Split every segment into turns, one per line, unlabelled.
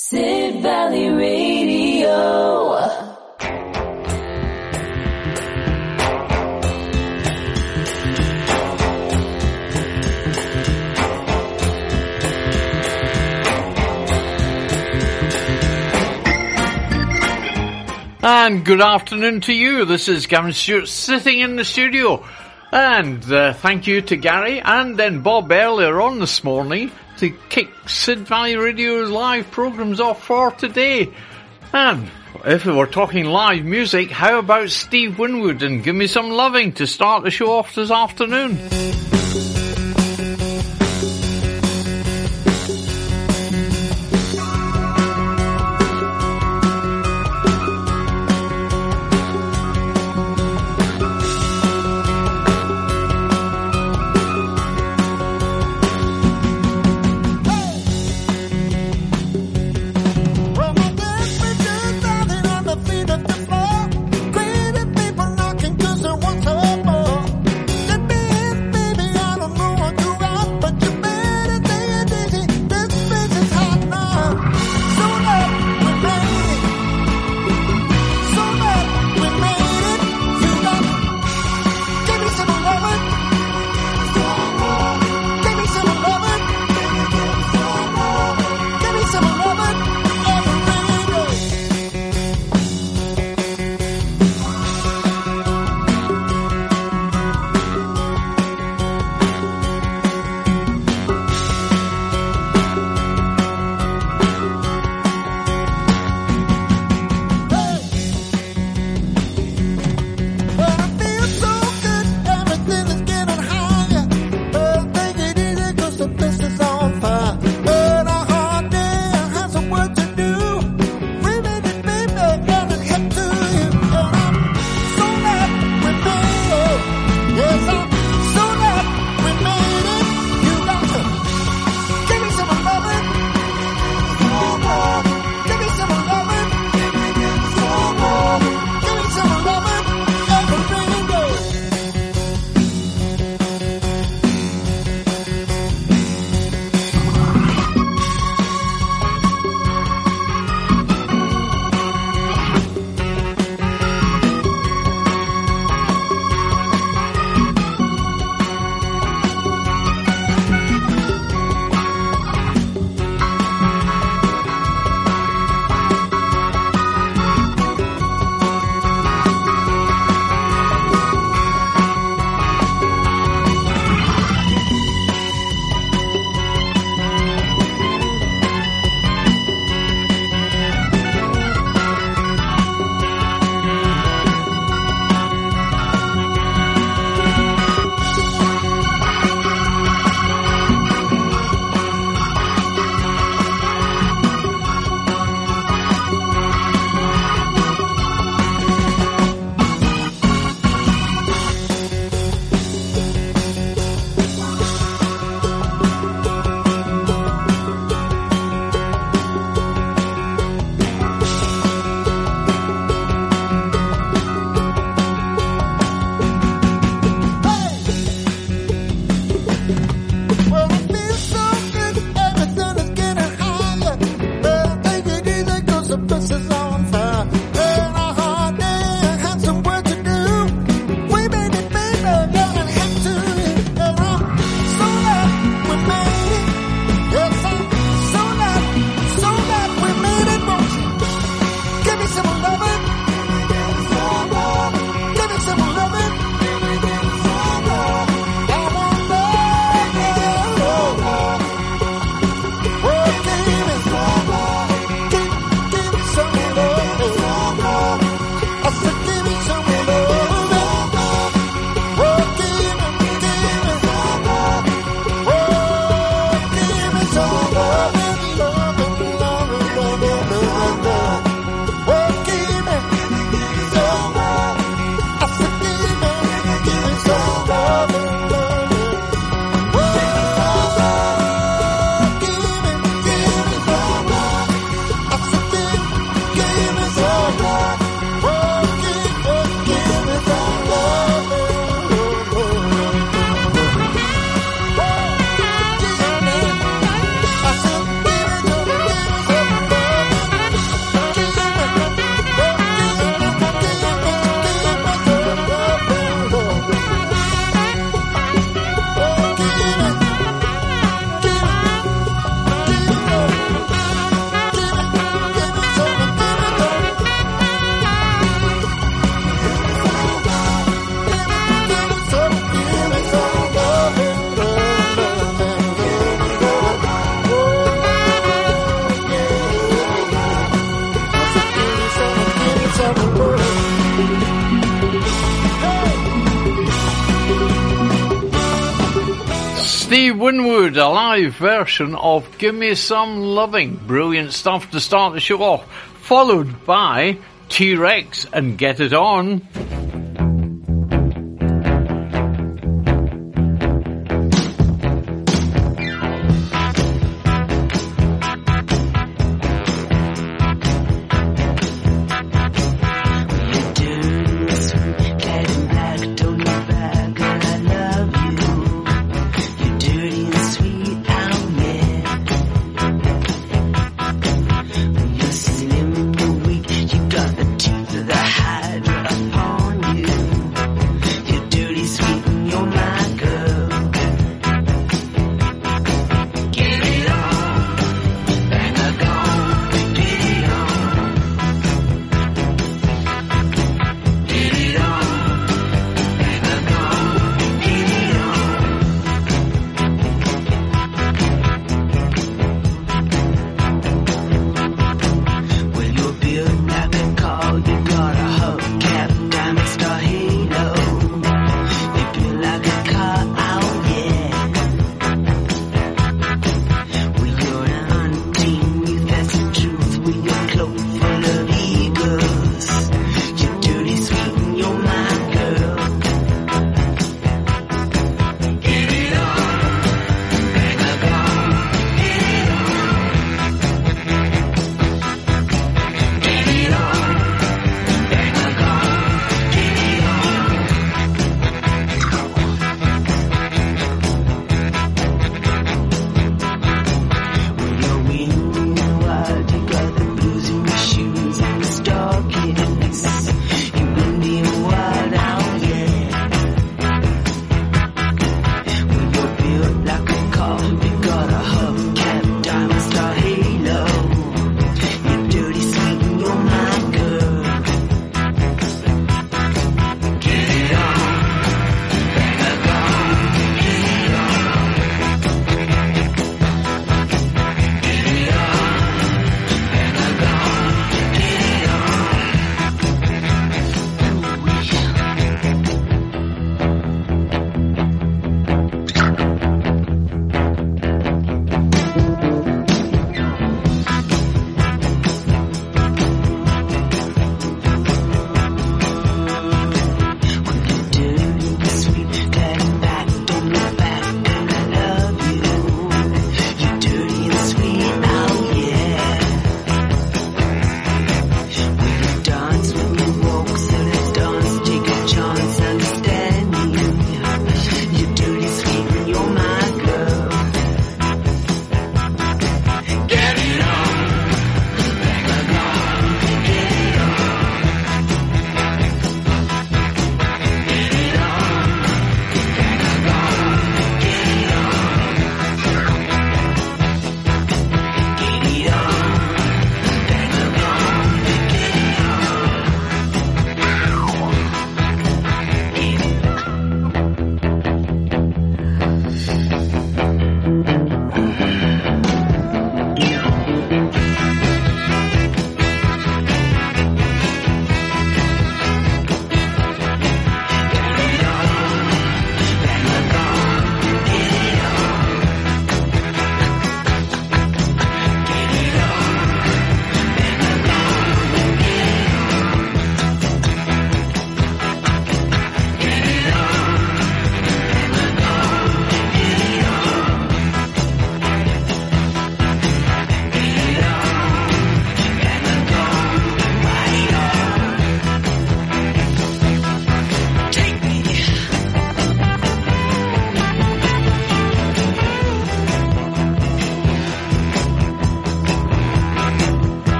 Sid Valley Radio.
And good afternoon to you. This is Gavin Stuart sitting in the studio. And uh, thank you to Gary and then Bob earlier on this morning to kick Sid Valley Radio's live programs off for today. And if we were talking live music, how about Steve Winwood and Give Me Some Loving to start the show off this afternoon?
Winwood, a live version of Give Me Some Loving. Brilliant stuff to start the show off, followed by T Rex and Get It On.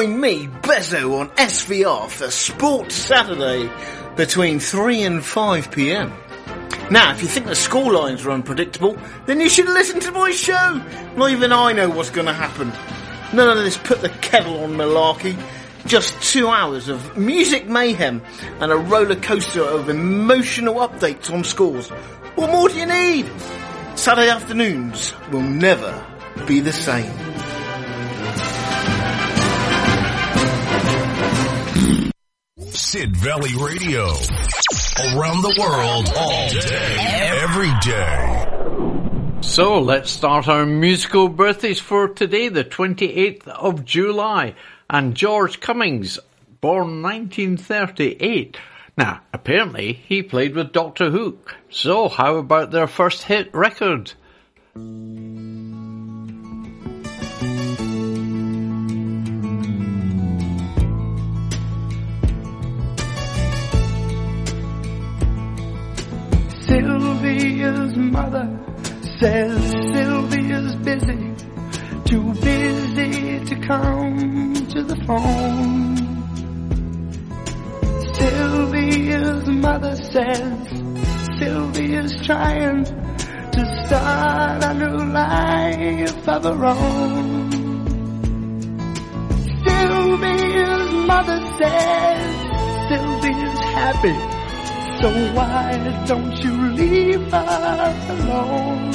Join me, Bezo, on SVR for Sports Saturday between 3 and 5 pm. Now, if you think the score lines are unpredictable, then you should listen to my show. Not even I know what's going to happen. None of this put the kettle on malarkey. Just two hours of music mayhem and a roller coaster of emotional updates on scores. What more do you need? Saturday afternoons will never be the same.
Sid Valley Radio. Around the world, all day, every day.
So let's start our musical birthdays for today, the 28th of July. And George Cummings, born 1938. Now, apparently he played with Doctor Hook. So how about their first hit record?
Sylvia's mother says Sylvia's busy, too busy to come to the phone. Sylvia's mother says Sylvia's trying to start a new life of her own. Sylvia's mother says Sylvia's happy. So why don't you leave her alone?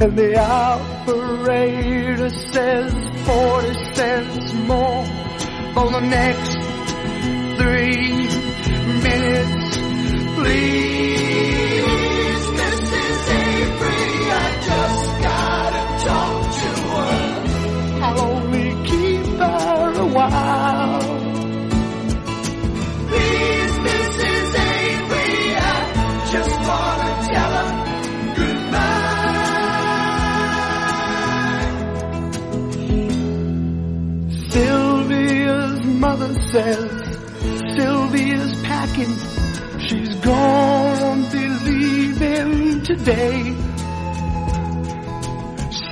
And the operator says 40 cents more for the next three minutes. Please, says Sylvia's packing. She's gonna be leaving today.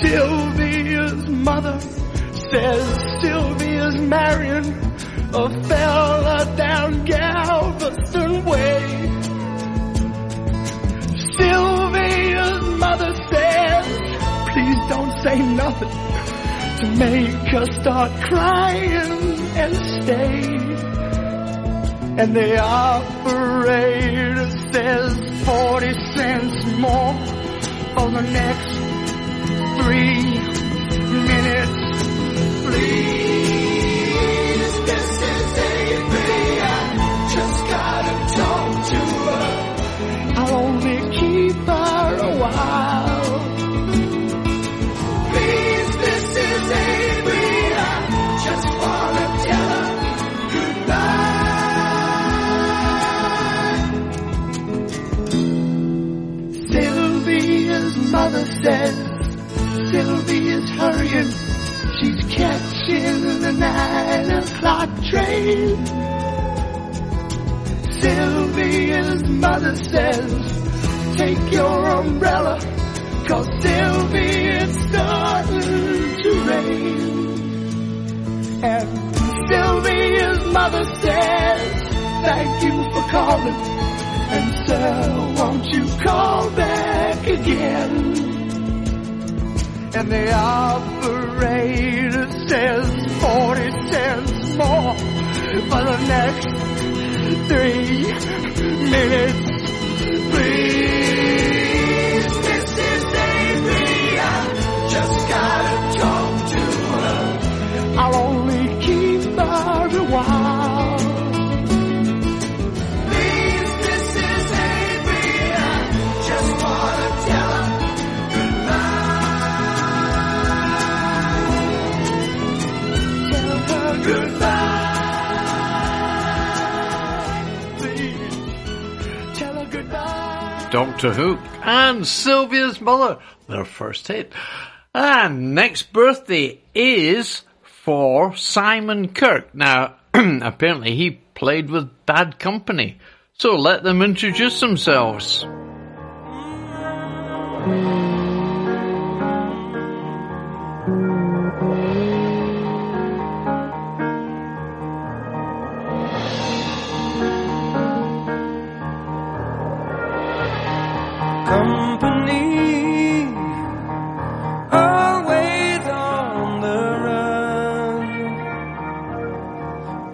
Sylvia's mother says Sylvia's marrying a fella down Galveston Way. Sylvia's mother says, please don't say nothing to make her start crying and stay. And the operator says 40 cents more for the next three minutes. Please, Mrs. Avery, I just gotta talk to her. I'll only keep her a while. Sylvia's mother says Sylvia's hurrying. She's catching the nine o'clock train. Sylvia's mother says, take your umbrella, cause Sylvia's starting to rain. And Sylvia's mother says, thank you for calling. Sir, won't you call back again? And the operator says 40 cents more for the next three minutes. Please, Mrs. Avery, just gotta talk to her. I'll only keep her a while.
Doctor Hook and Sylvia's mother, their first hit. And next birthday is for Simon Kirke. Now, apparently he played with Bad Company. So let them introduce themselves.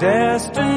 destiny.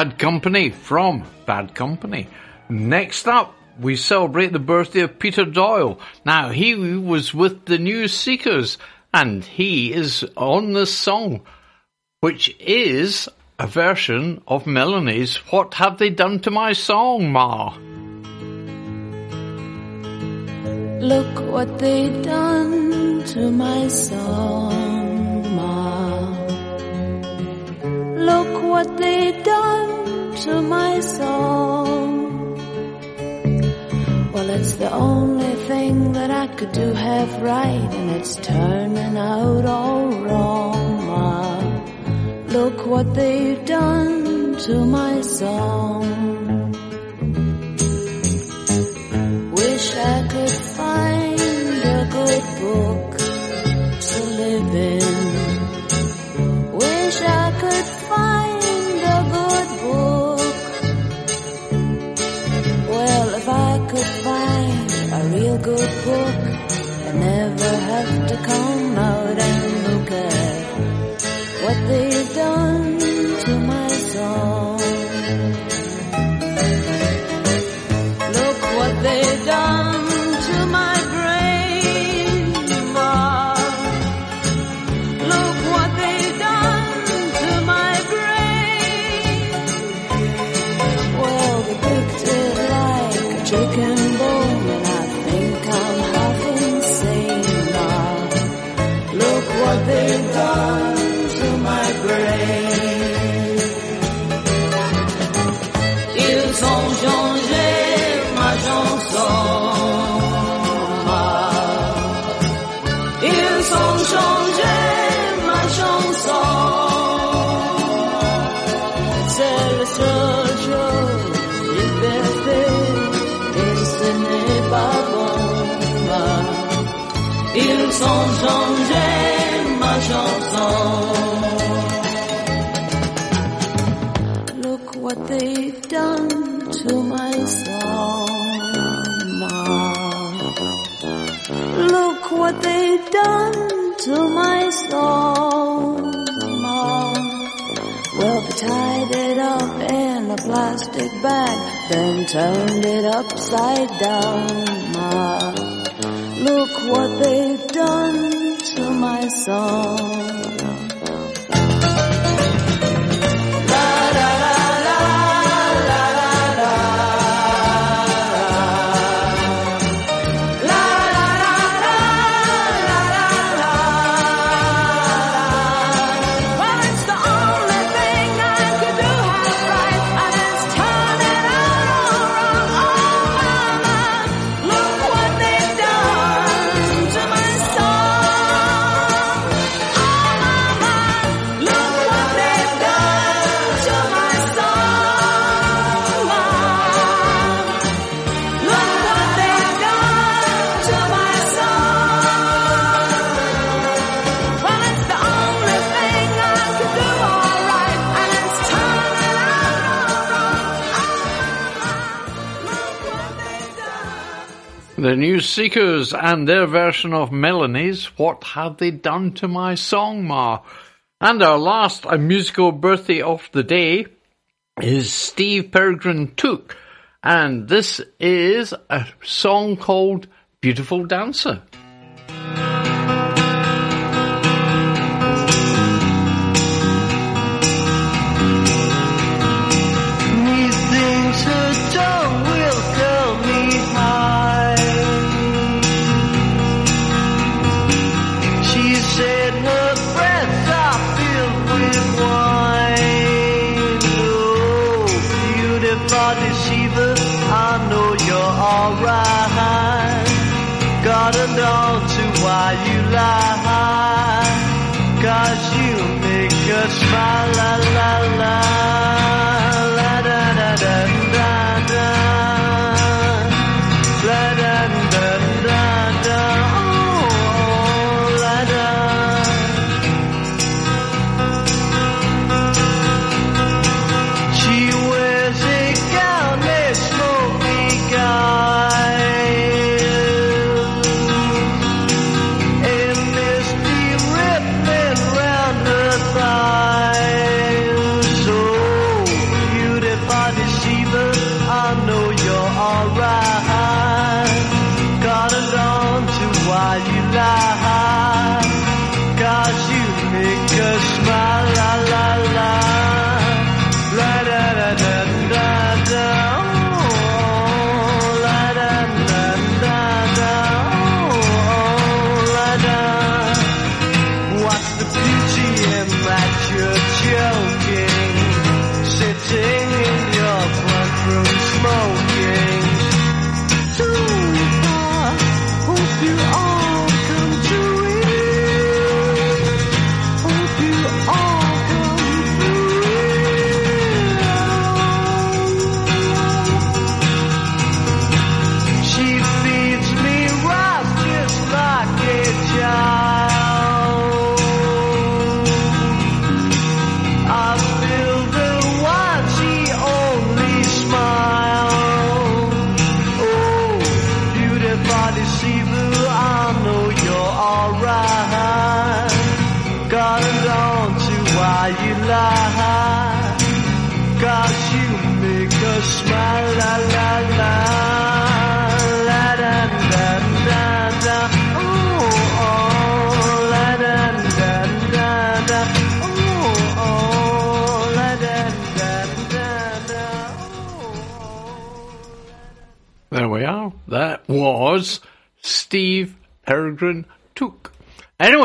Bad Company
from Bad Company. Next up, we celebrate the birthday of Peter Doyle. Now, he was with the New Seekers, and he is on this song, which is a version of Melanie's What Have They Done to My Song, Ma?
Look what they've done to my song, Ma. Look what they've. To my soul. Well, it's the only thing that I could do half right, and it's turning out all wrong. Ah, look what they've done to my song. Wish I could never have to come out and it back, then turned it upside down. Ma, look what they've done to my song. The
New Seekers and their version of Melanie's What Have They Done to My Song, Ma? And our last a musical birthday of the day is Steve Peregrine Took, and this is a song called Beautiful Dancer.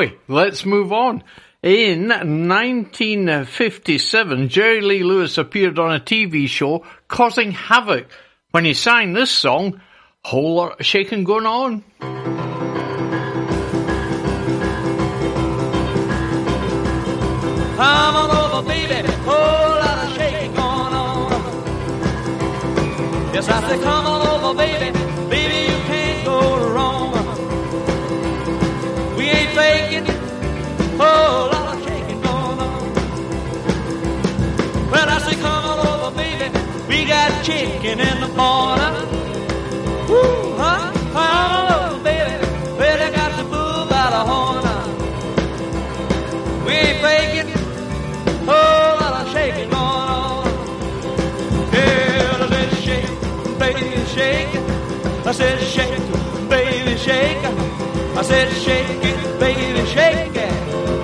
Anyway, let's move on. In 1957, Jerry Lee Lewis appeared on a TV show causing havoc when he sang this song, Whole Lot of Shaking Going On.
Come on over, baby. Whole lot of shaking going on. Yes, I said, come on over, baby. Faking. Whole lot of shaking oh, going on. Well, I say, come on over, baby. We got chicken in the corner. Woo, huh? Come on over, baby. Got the bull by the horn. We ain't faking. Oh, Whole of shaking going on. Yeah, shake, baby, shake. I said shake, baby, shake. I said shake it, baby, shake it.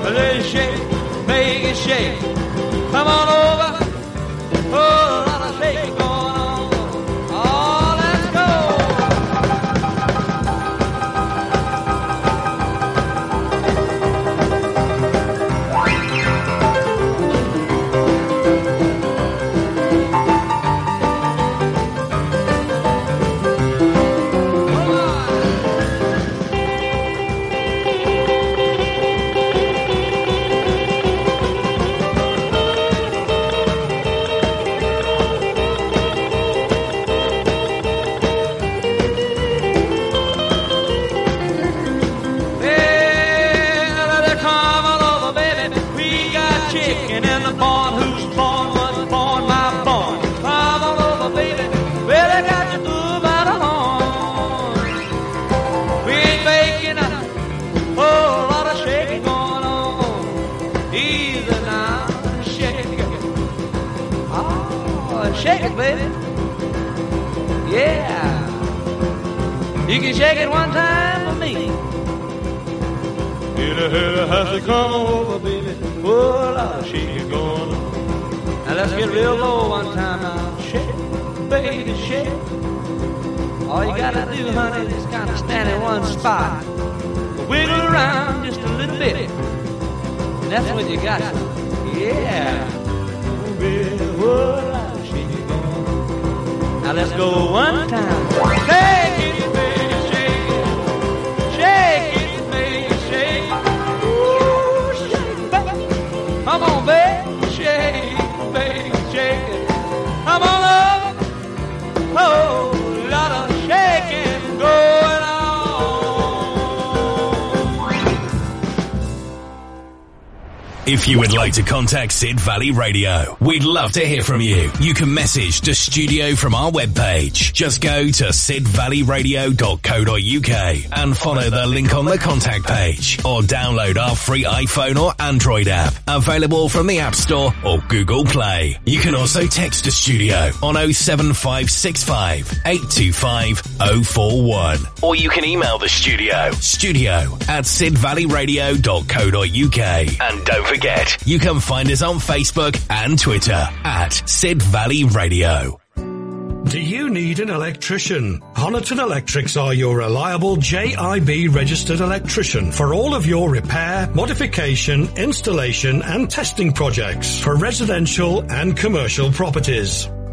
I said shake, make it shake. Come on over. Oh, Lot of You can shake it one time for me. Hit a a has to come over, baby. Oh, whoa, Lord, shake it going on. Now let's get real low one time now. Shake, baby, shake. All you gotta do, honey, is kind of stand in one spot. Wiggle around just a little bit. And that's what you got. Yeah. Baby, oh, whoa, Lord, shake it going on. Now let's go one time. It,
If you would like to contact Sid Valley Radio, we'd love to hear from you. You can message the studio from our webpage. Just go to sidvalleyradio.co.uk and follow the link on the contact page or download our free iPhone or Android app available from the App Store or Google Play. You can also text the studio on 07565 825 041 or you can email the studio studio at sidvalleyradio.co.uk and don't forget you can find us on Facebook and Twitter at Sid Valley Radio.
Do you need an electrician? Honiton Electrics are your reliable JIB registered electrician for all of your repair, modification, installation and testing projects for residential and commercial properties.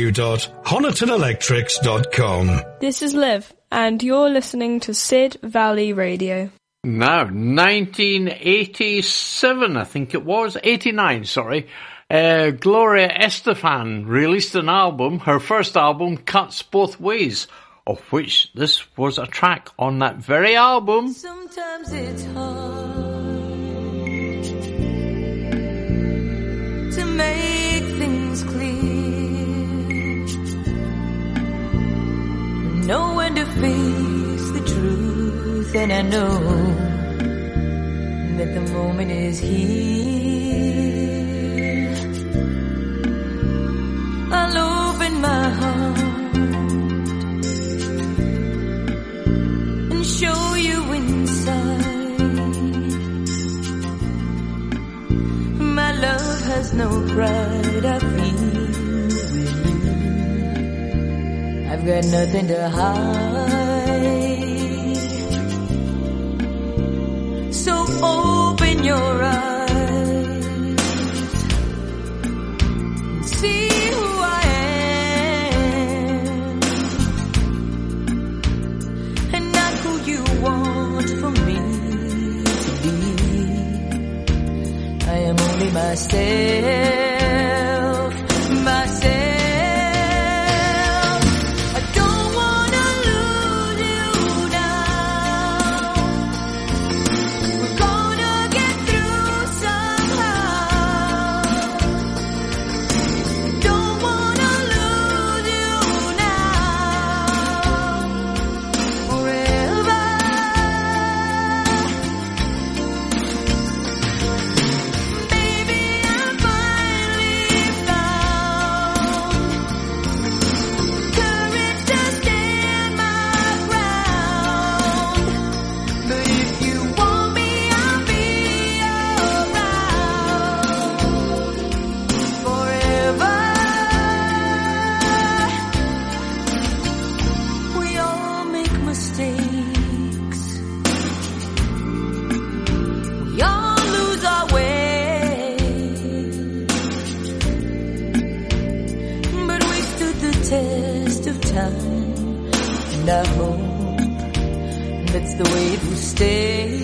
www.honitonelectrics.com.
This is Liv, and you're listening to Sid Valley Radio.
Now, 1987, I think it was, 89, sorry. Uh, Gloria Estefan released an album, her first album, Cuts Both Ways, of which this was a track on that very album.
Sometimes it's hard Know when to face the truth. then I know that the moment is here. I'll open my heart and show you inside. My love has no pride. I've got nothing to hide. So open your eyes see who I am and not who you want from me to be. I am only myself, stay.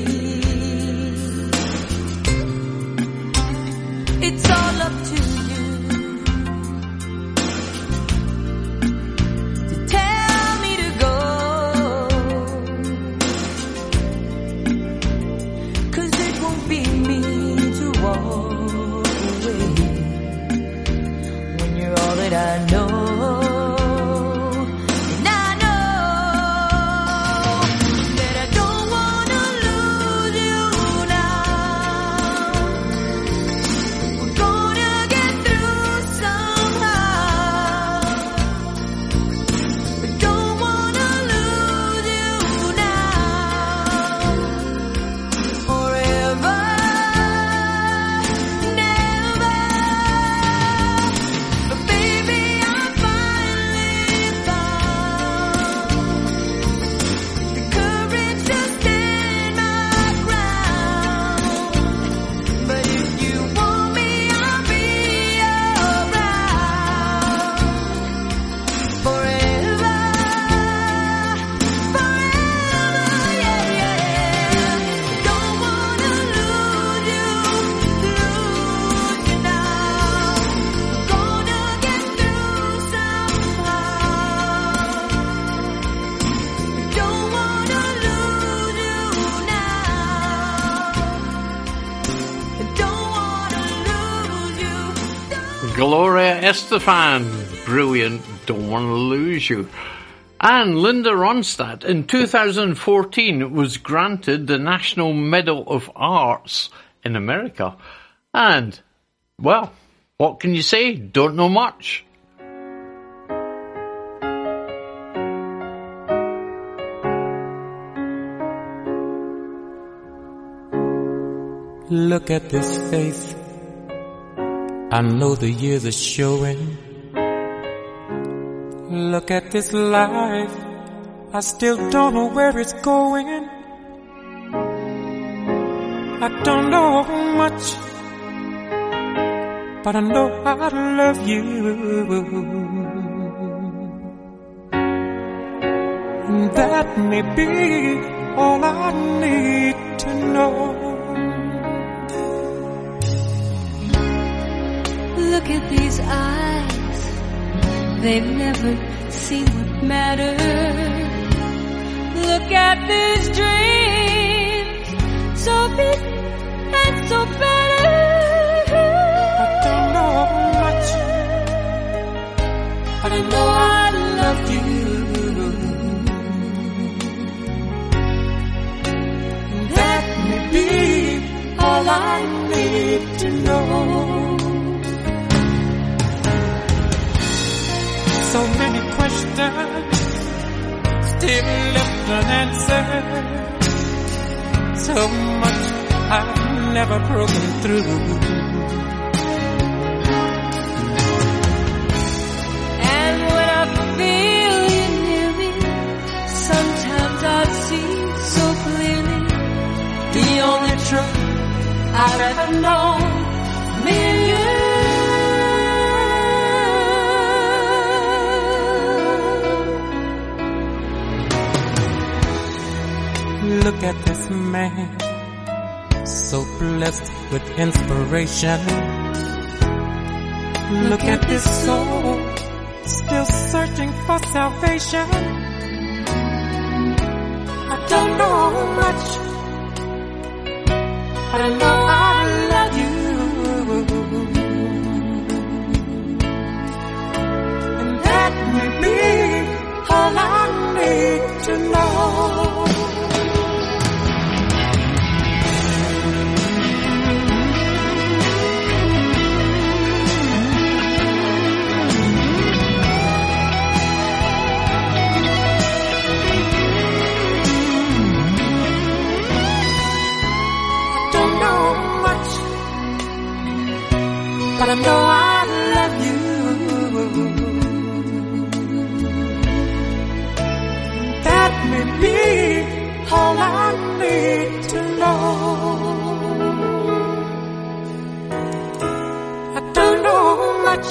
Estefan, brilliant. Don't want to lose you. And Linda Ronstadt in 2014 was granted the National Medal of Arts in America. And, well, what can you say? Don't know much.
Look at this face. I know the years are showing. Look at this life. I still don't know where it's going. I don't know much, but I know I love you. And that may be all I need to know.
look at these eyes, they've never seen what matters. Look at these dreams, so big and so better.
I don't know much, but I know I loved you. That may be all I need to know. So many questions still left unanswered. So much I've never broken through.
And when I feel you near me, sometimes I see so clearly the only truth I've ever known. Me
Look at this man, so blessed with inspiration. Look at this soul, still searching for salvation. I don't know much, but I know I love you. And that may be all I need to know. I know I love you. That may be all I need to know. I don't know much,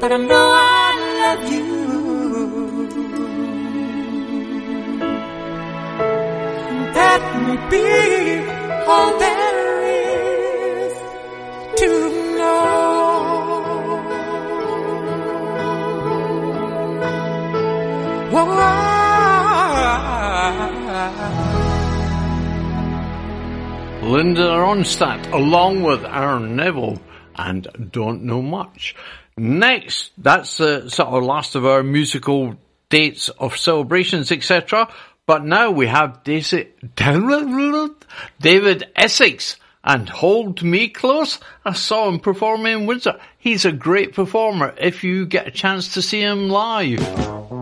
but I know I love you. that may be all there
Linda Ronstadt, along with Aaron Neville, and Don't Know Much. Next, that's the sort of last of our musical dates of celebrations, etc. But now we have David Essex and Hold Me Close. I saw him perform in Windsor. He's a great performer if you get a chance to see him live.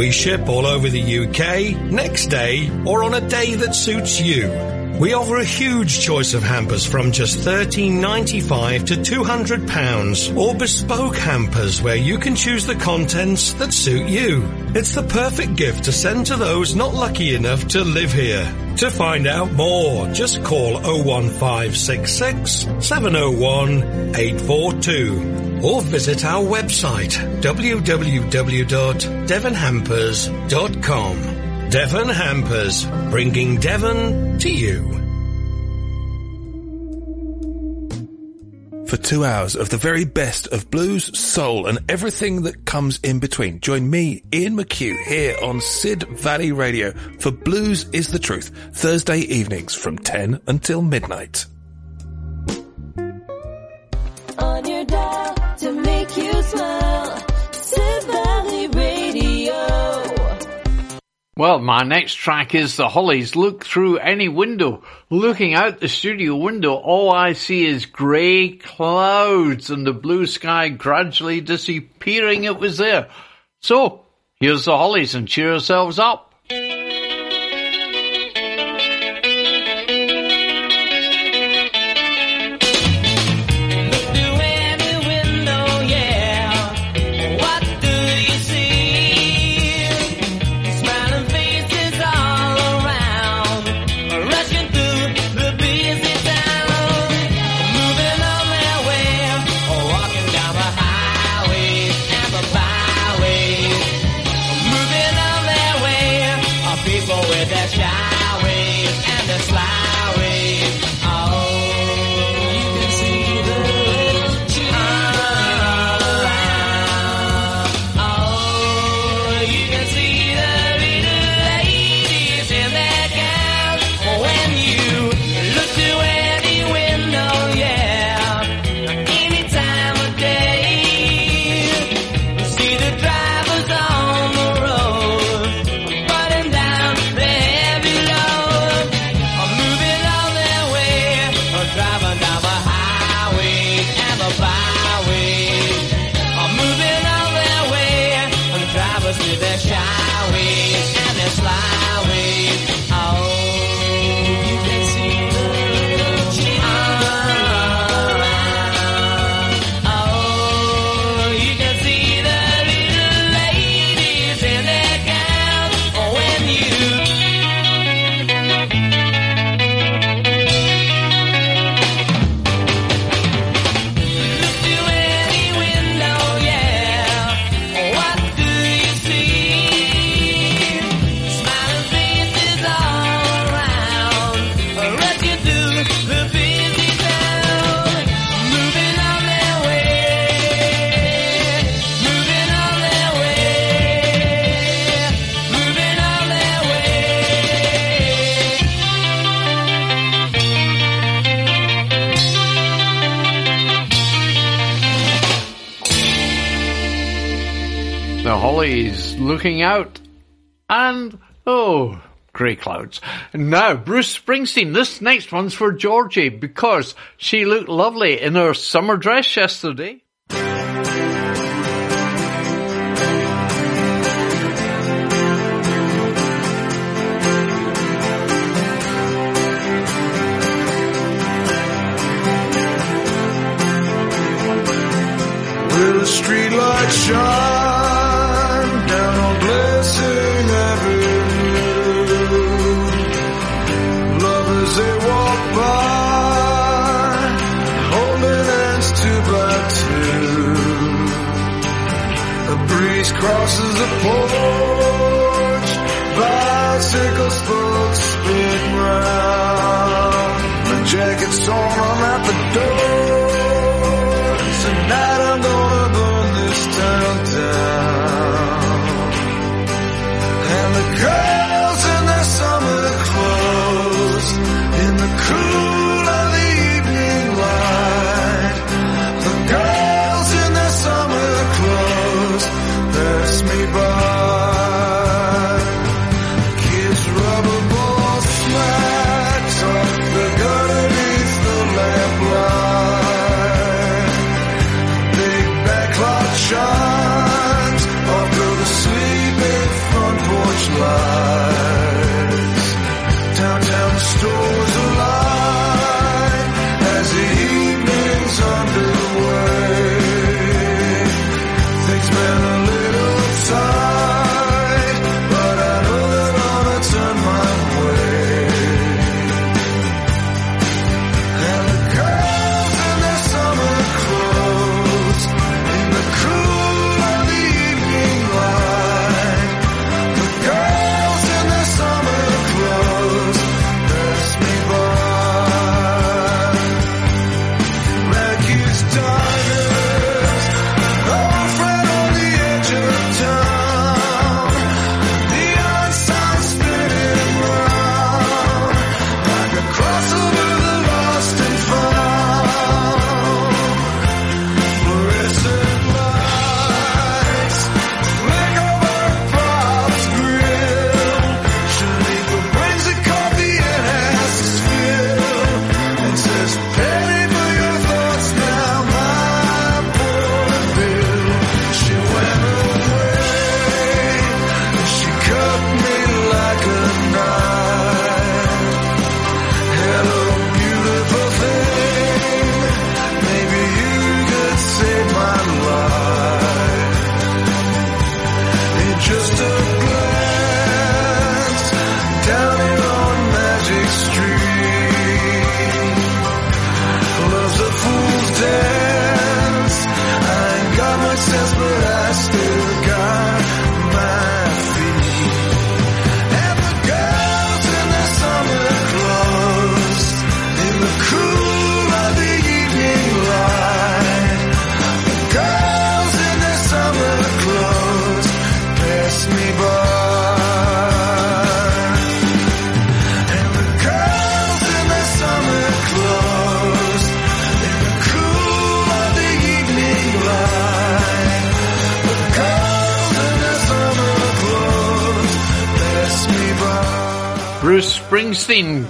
We ship all over the UK, next day, or on a day that suits you. We offer a huge choice of hampers from just $13.95 to £200 or bespoke hampers where you can choose the contents that suit you. It's the perfect gift to send to those not lucky enough to live here. To find out more, just call 01566 701 842 or visit our website www.devonhampers.com. Devon Hampers, bringing Devon to you.
for two hours of the very best of blues, soul, and everything that comes in between. Join me, Ian McHugh, here on Sid Valley Radio for Blues is the Truth, Thursday evenings from 10 until midnight.
Well, my next track is The Hollies. Look through any window. Looking out the studio window, all I see is grey clouds and the blue sky gradually disappearing. It was there. So, here's The Hollies and cheer yourselves up. looking out, and oh, grey clouds. Now, Bruce Springsteen, this next one's for Georgie because she looked lovely in her summer dress yesterday.
Will the streetlights shine? crosses the porch, bicycle spokes spin round. My jacket's torn, I'm at the door.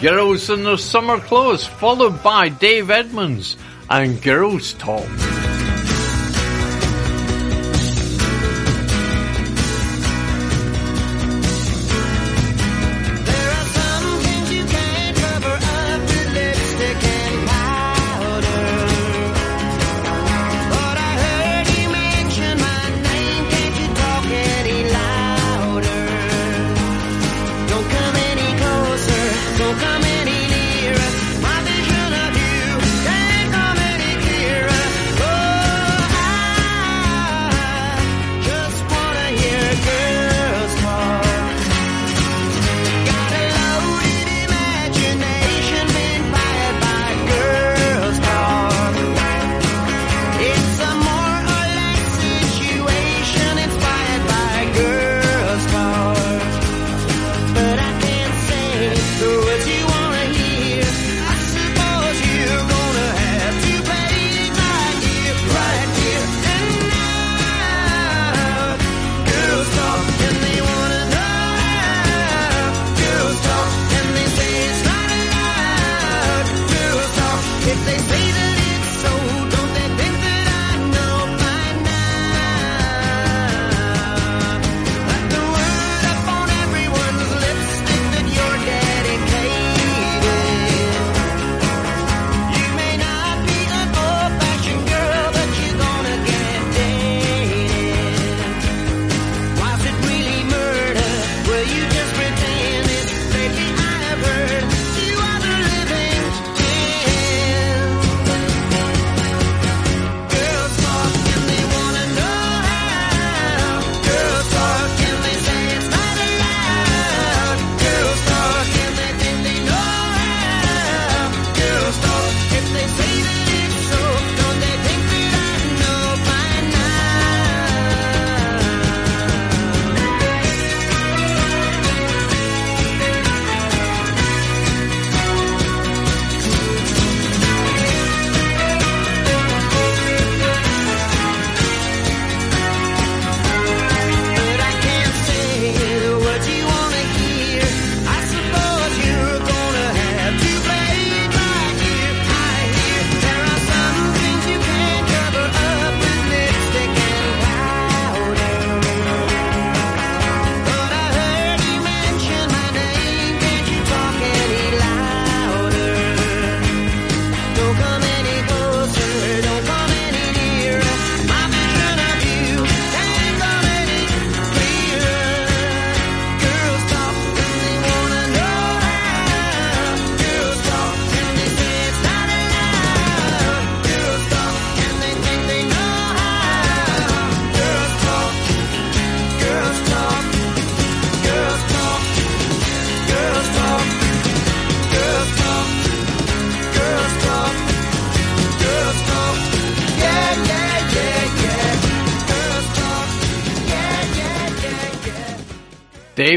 Girls in Their Summer Clothes, followed by Dave Edmunds and Girls Talk.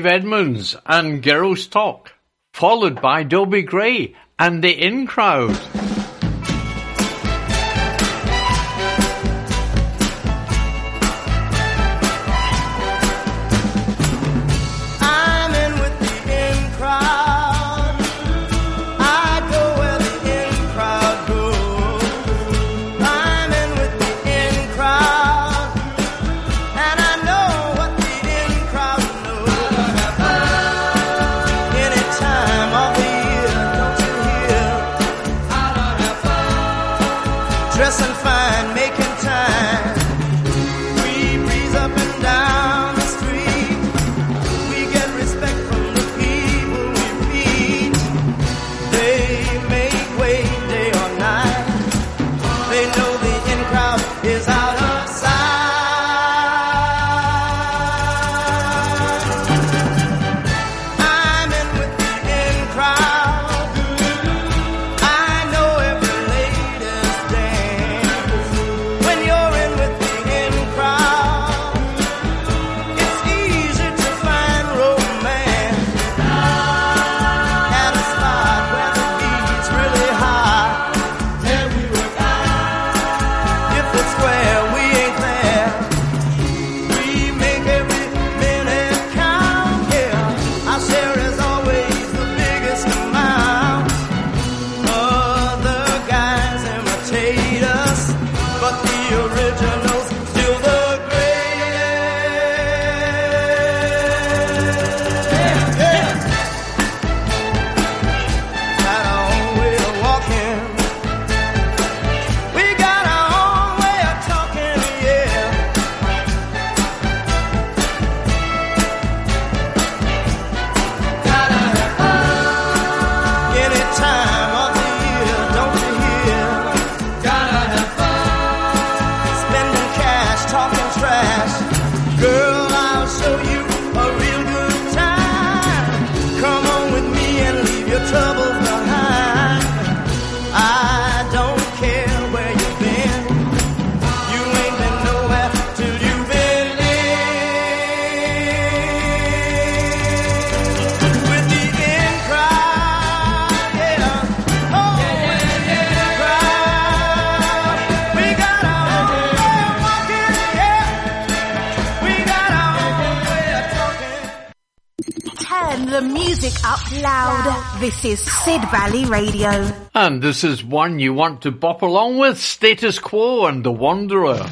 Dave Edmunds and Girls Talk, followed by Dobie Gray and the In Crowd.
turn the music up loud. This is Sid Valley Radio.
And this is one you want to bop along with Status Quo and The Wanderer.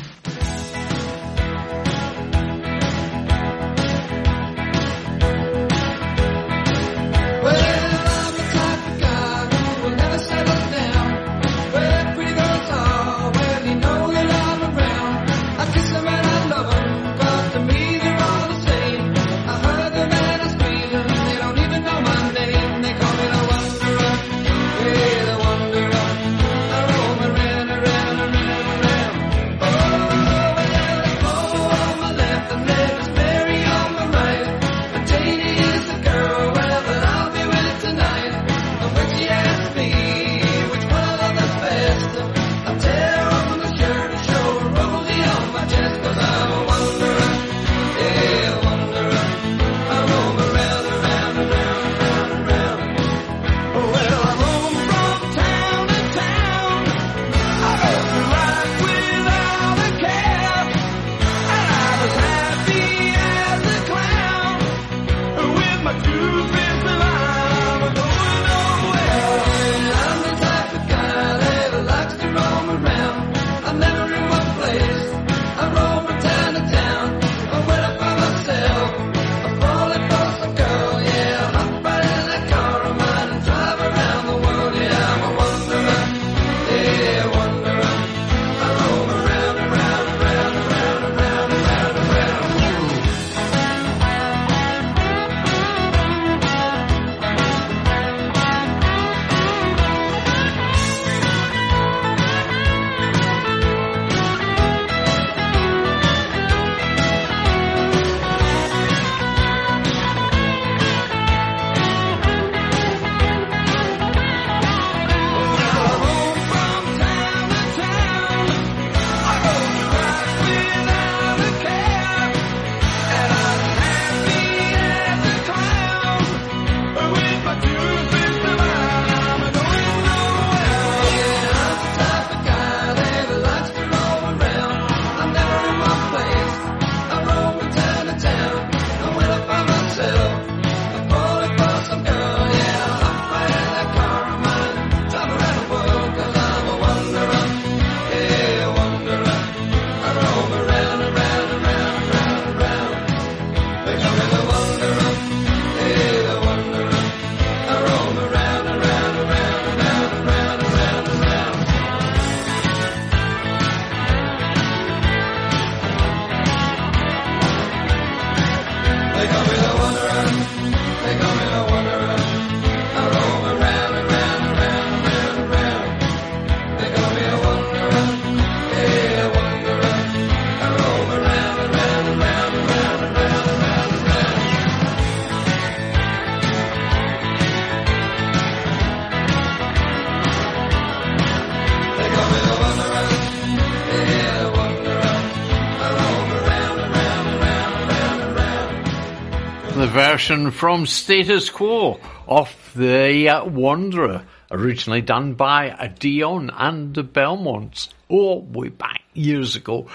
version from Status Quo off the uh, Wanderer, originally done by uh, Dion and the Belmonts. Oh, way back years ago.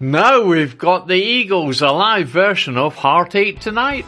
Now we've got the Eagles, a live version of Heartache Tonight.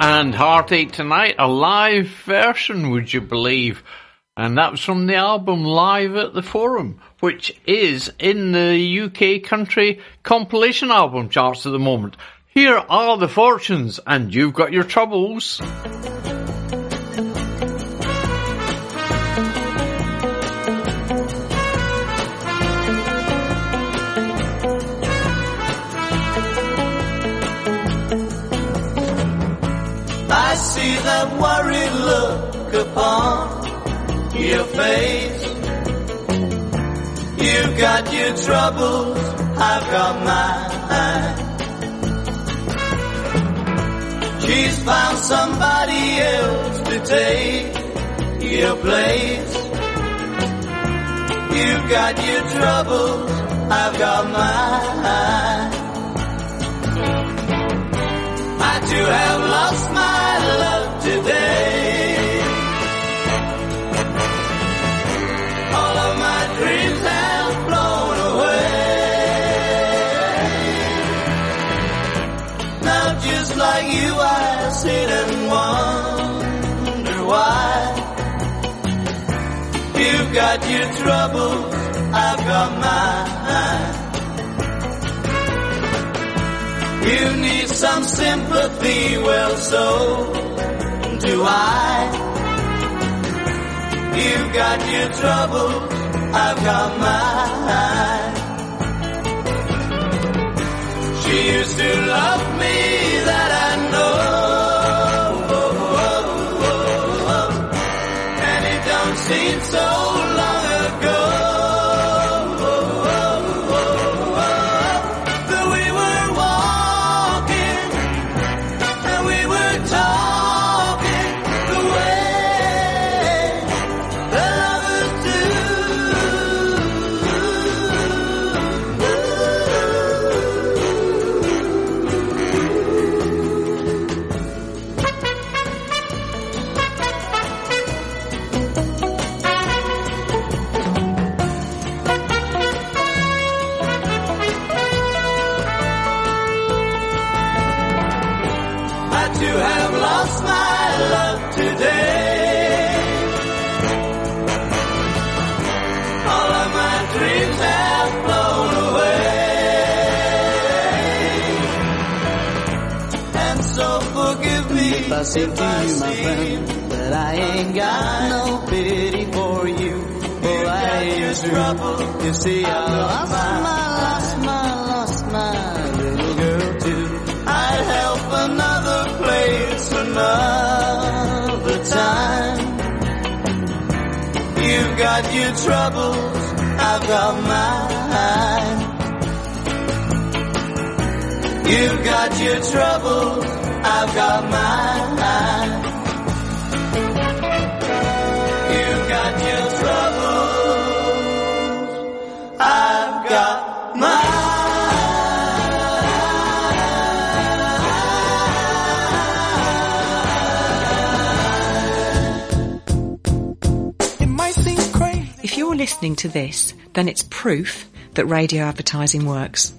and Heartache Tonight, a
live version, would you believe? And that was from the album Live at the Forum, which is in the UK country compilation album charts at the moment. Here are the fortunes, and you've got your troubles.
see that worried look upon your face. You've got your troubles, I've got mine. She's found somebody else to take your place. You've got your troubles, I've got mine. I too have lost my love today. All of my dreams have flown away. Now just like you, I sit and wonder why. You've got your troubles, I've got mine. You need some sympathy, well so do I. You've got your troubles, I've got mine. She used to love me, that I know. And it don't seem so if I say to you, my friend, that I ain't got no pity for you. For I ain't Trouble. You see, I lost my, lost my, lost my little girl too. I'd help another place another time. You've got your troubles, I've got mine. You've got your troubles, I've got mine. You've got your troubles, I've got mine.
It might seem crazy.
If you're listening to this, then it's proof that radio advertising works.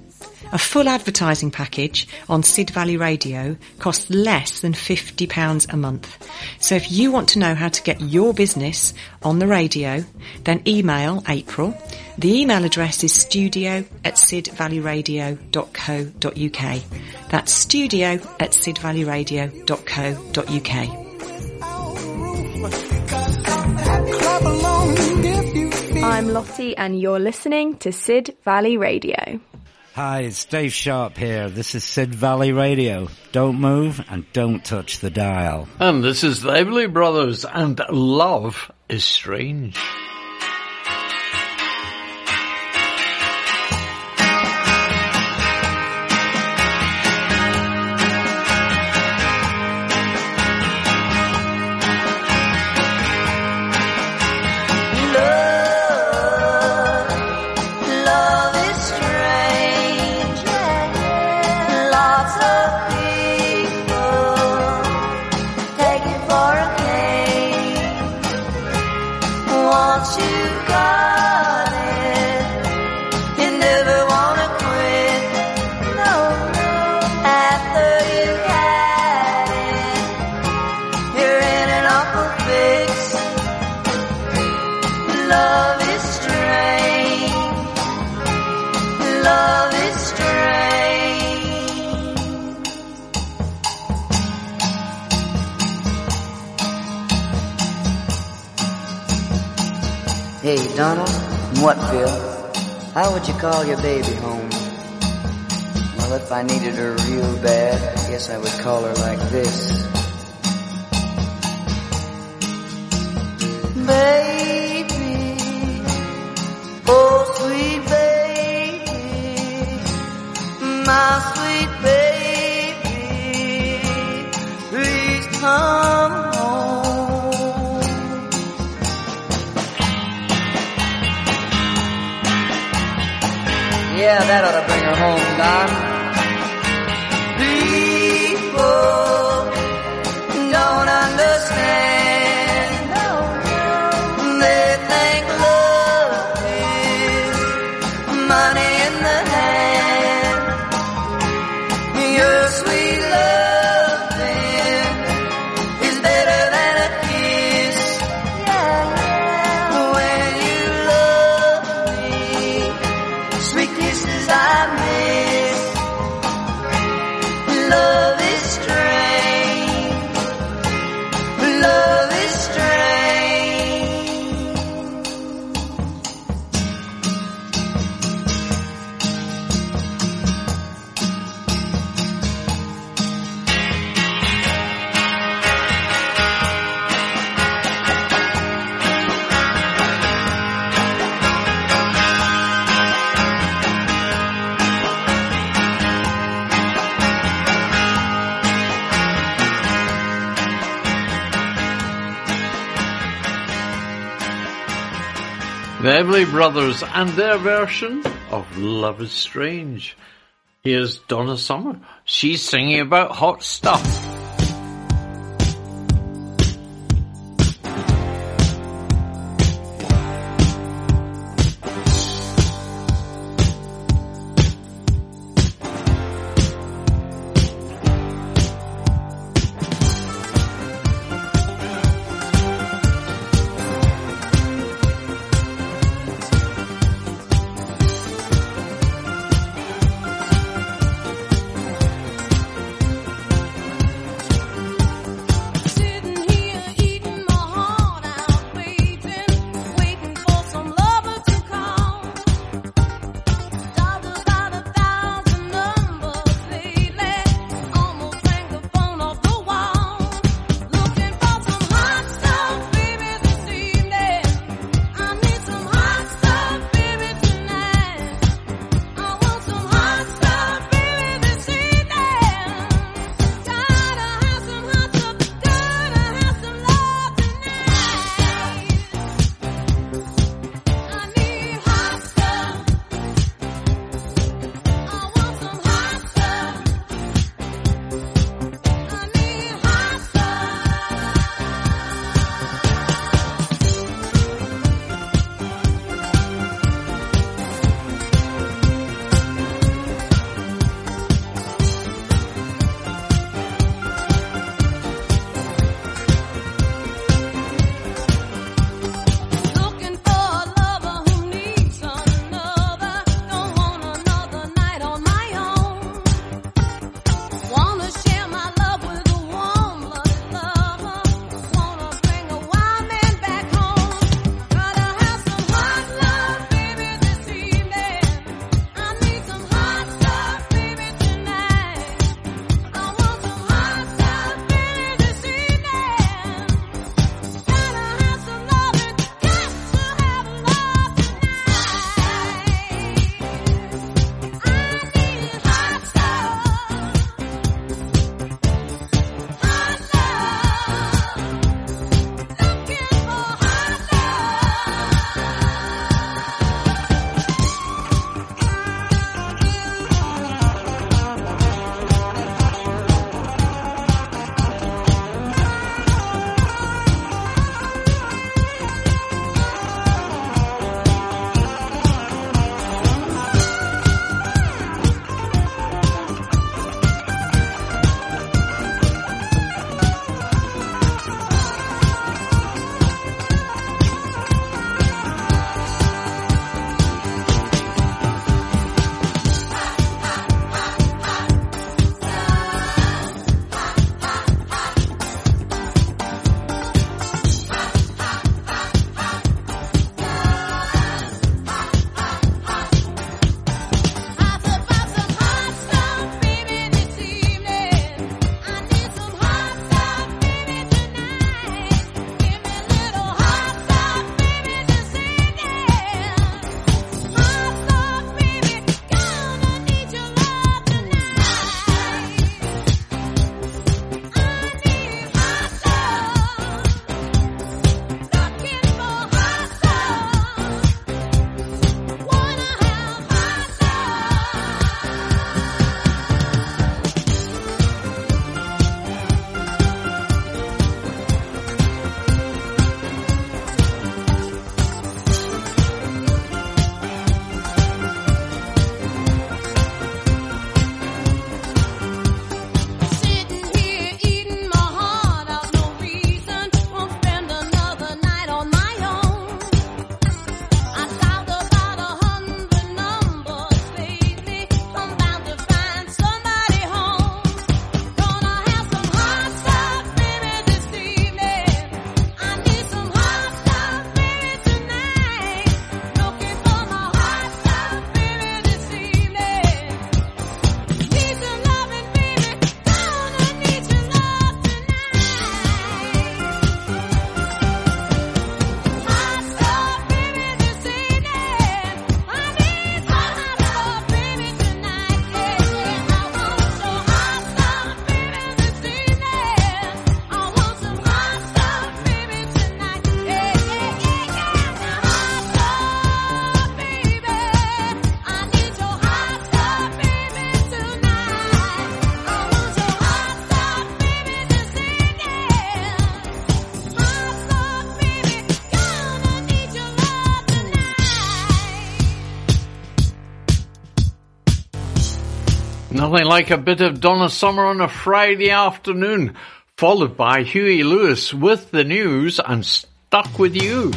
A full advertising package on Sid Valley Radio costs less than £50 a month. So if you want to know how to get your business on the radio, then email April. The email address is studio at sidvalleyradio.co.uk. That's studio at sidvalleyradio.co.uk.
I'm Lottie and you're listening to Sid Valley Radio.
Hi, it's Dave Sharp here. This is Sid Valley Radio. Don't move and don't touch the dial.
And this is the Everly Brothers, and love is strange.
Phil? How would you call your baby home? Well, if I needed her real bad, I guess I would call her like this.
baby, oh sweet baby, my sweet baby, please come Yeah, that ought to bring her home, Don. Sweet kisses I miss.
Everly Brothers and their version of Love is Strange. Here's Donna Summer. She's singing about hot stuff.
Nothing like a bit of Donna Summer on a Friday afternoon, followed by Huey Lewis with the news and stuck with you.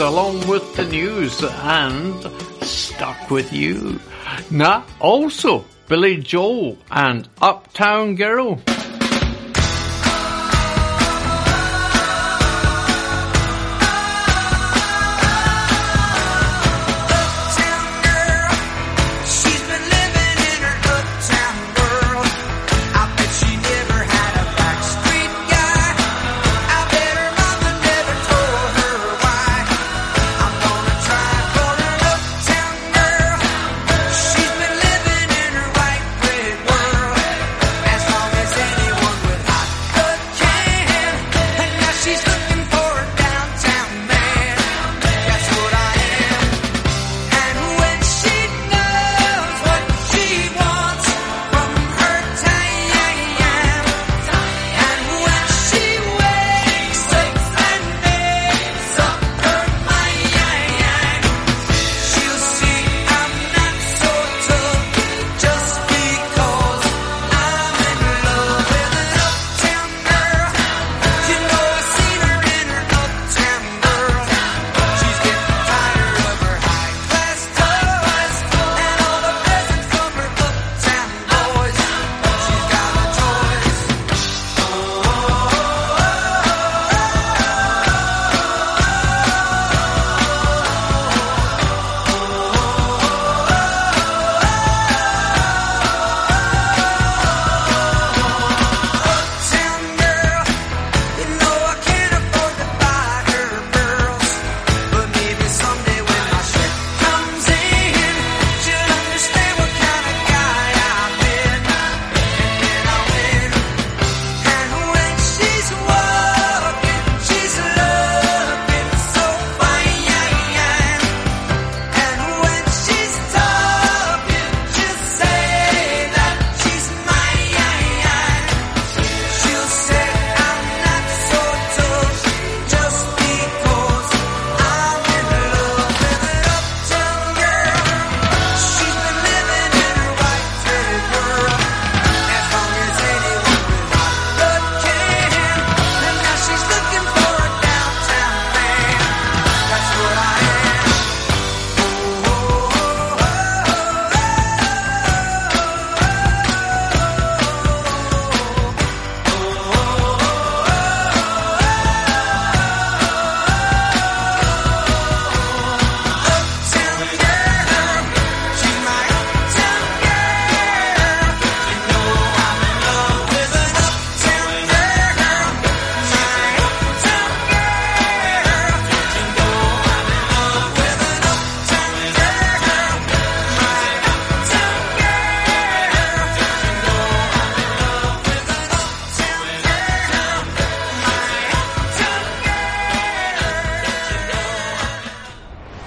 along with the news and stuck with you. Now also Billy Joel and Uptown Girl.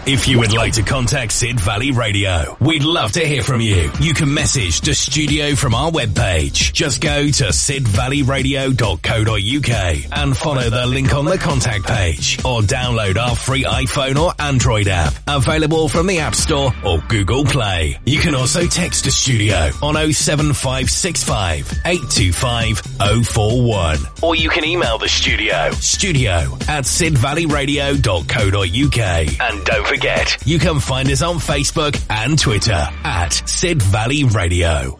If you would like to contact Sid Valley Radio, we'd love to hear from you. You can message the studio from our webpage. Just go to sidvalleyradio.co.uk and follow the link on the contact page or download our free iPhone or Android app available from the App Store or Google Play. You can also text the studio on 07565 825 041 or you can email the studio studio at sidvalleyradio.co.uk and don't forget you can find us on Facebook and Twitter at Sid Valley Radio.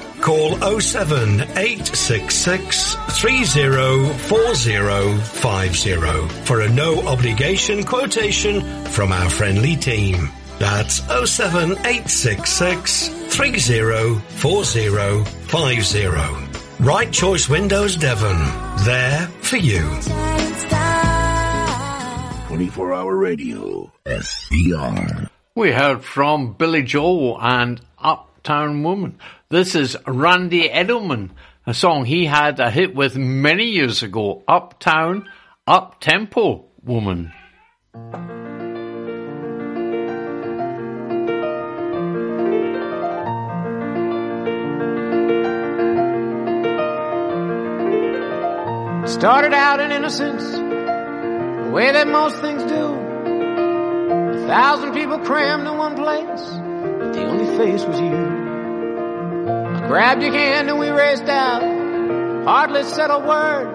Call 07866 304050 for a no obligation quotation from our friendly team. That's 07866 304050. Right Choice Windows Devon. There for you.
24 hour radio. SCR.
We heard from Billy Joel and Uptown Woman. This is Randy Edelman, a song he had a hit with many years ago, Uptown, Up Tempo Woman.
Started out in innocence, the way that most things do. A thousand people crammed in one place, but the only face was you. Grabbed your hand and we raced out, hardly said a word.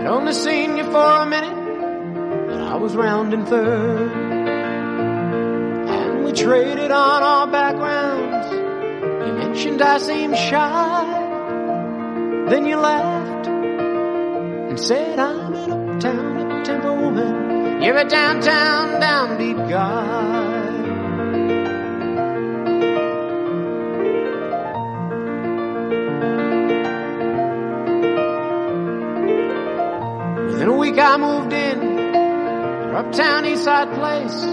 I'd only seen you for a minute, but I was rounding third. And we traded on our backgrounds. You mentioned I seemed shy, then you laughed and said I'm an uptown up-tempo woman. You're a downtown downbeat guy. A week I moved in our uptown east side place.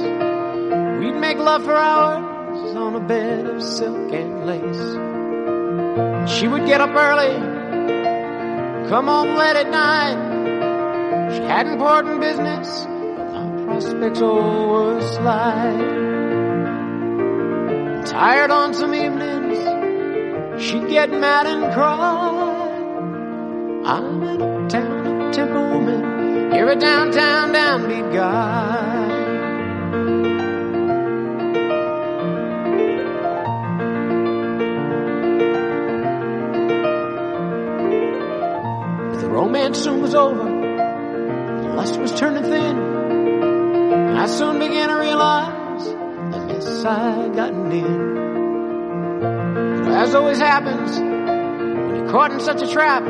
We'd make love for hours on a bed of silk and lace. She would get up early come home late at night. She had important business, but my prospects all were slight. Tired on some evenings, she'd get mad and cry. I'm an uptown up-tempo you're a downtown downbeat guy. The romance soon was over. The lust was turning thin. And I soon began to realize mess I gotten in. But as always happens, when you're caught in such a trap,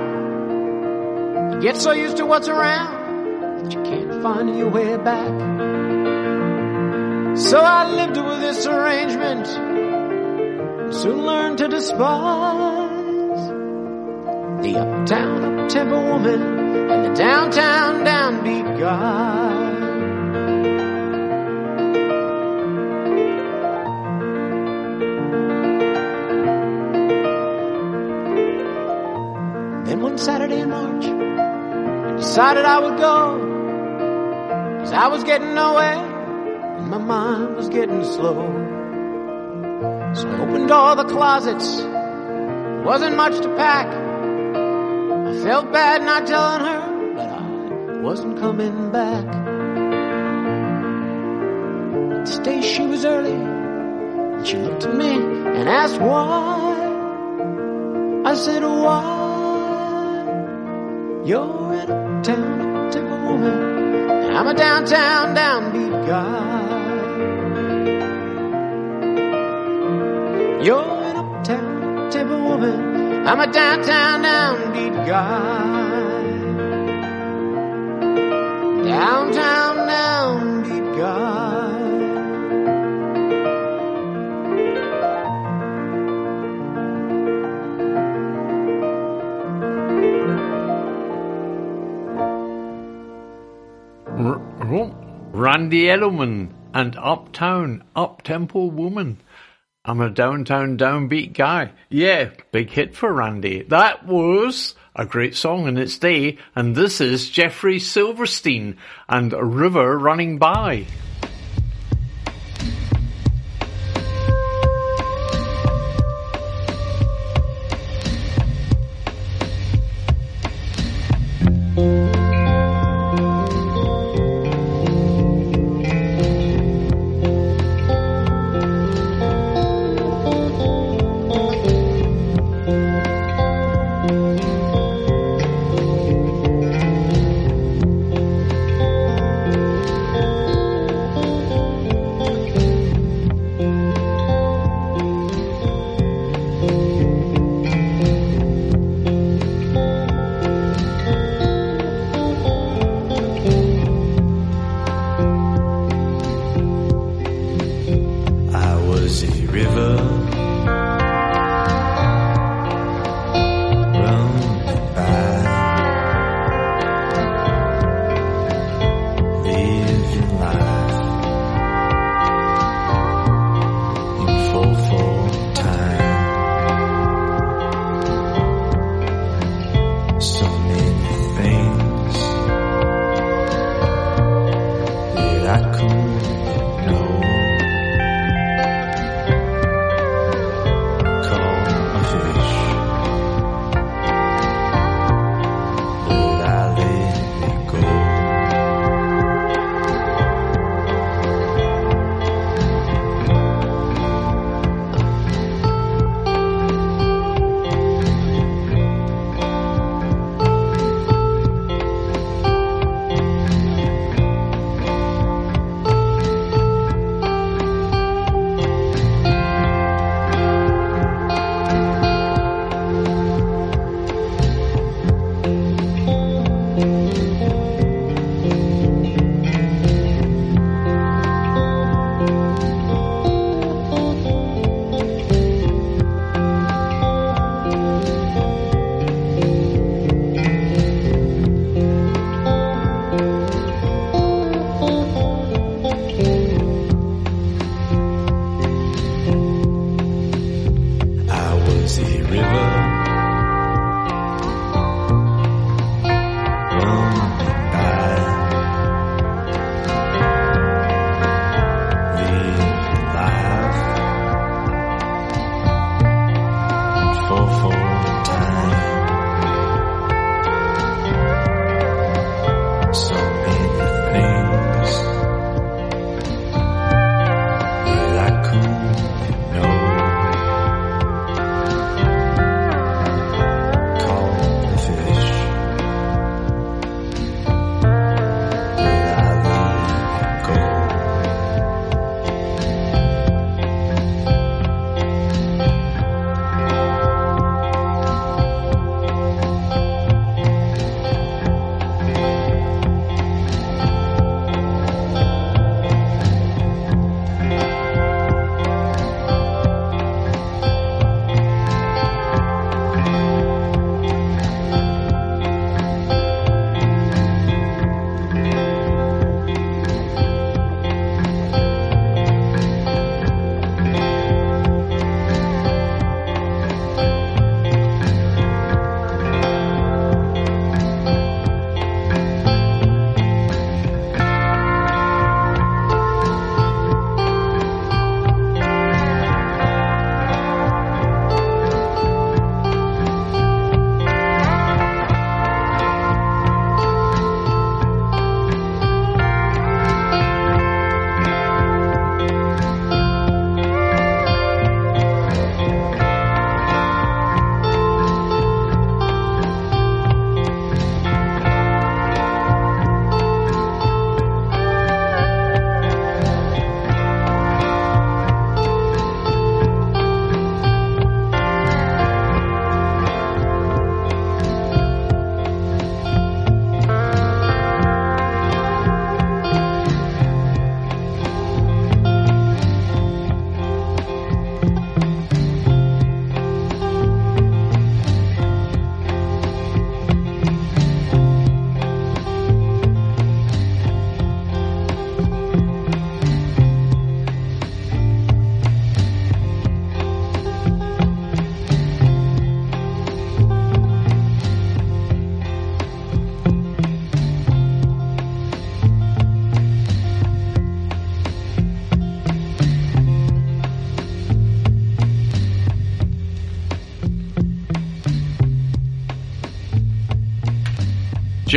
you get so used to what's around that you can't find your way back. So I lived with this arrangement, soon learned to despise the uptown up-tempo woman and the downtown downbeat guy. Then one Saturday in March, decided I would go. Cause I was getting nowhere and my mind was getting slow. So I opened all the closets. Wasn't much to pack. I felt bad not telling her, but I wasn't coming back. This day she was early, and she looked at me and asked why. I said, why? You're uptown, uptown woman, I'm a downtown, downbeat guy. You're an uptown, uptown woman, I'm a downtown, downbeat guy. Downtown,
Randy Edelman and Uptown, Uptempo Woman. I'm a downtown downbeat guy. Yeah, big hit for Randy. That was a great song in its day, and this is Jeffrey Silverstein and River Running By.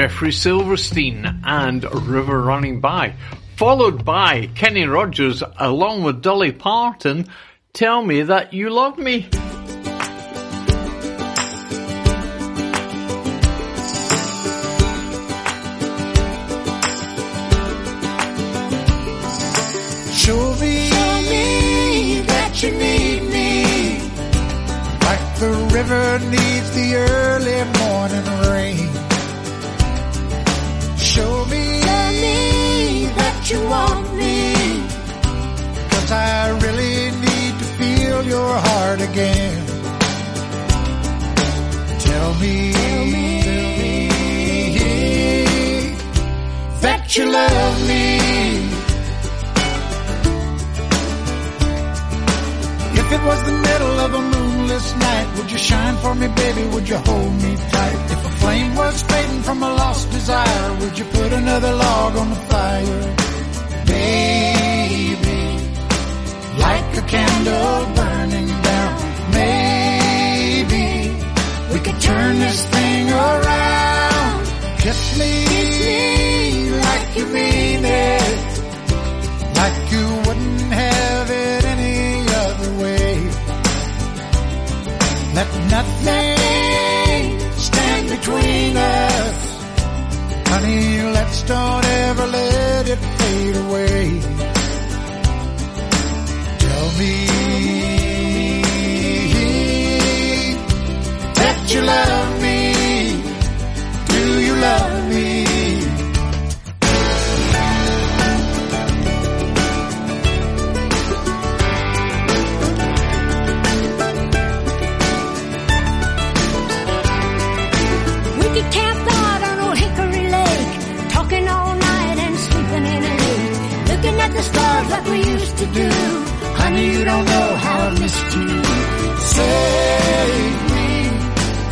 Jeffrey Silverstein and River Running By, followed by Kenny Rogers along with Dolly Parton, Tell Me That You Love Me.
That you love me. If it was the middle of a moonless night, would you shine for me, baby? Would you hold me tight? If a flame was fading from a lost desire, would you put another log on the fire? Baby, like a candle burning down. Maybe we could turn this thing around. Kiss me, like you mean it, like you wouldn't have it any other way. Let nothing stand between us. Honey, let's don't ever let it fade away. Tell me that you love
like we used to do. Honey, you don't know how I missed you.
Save me.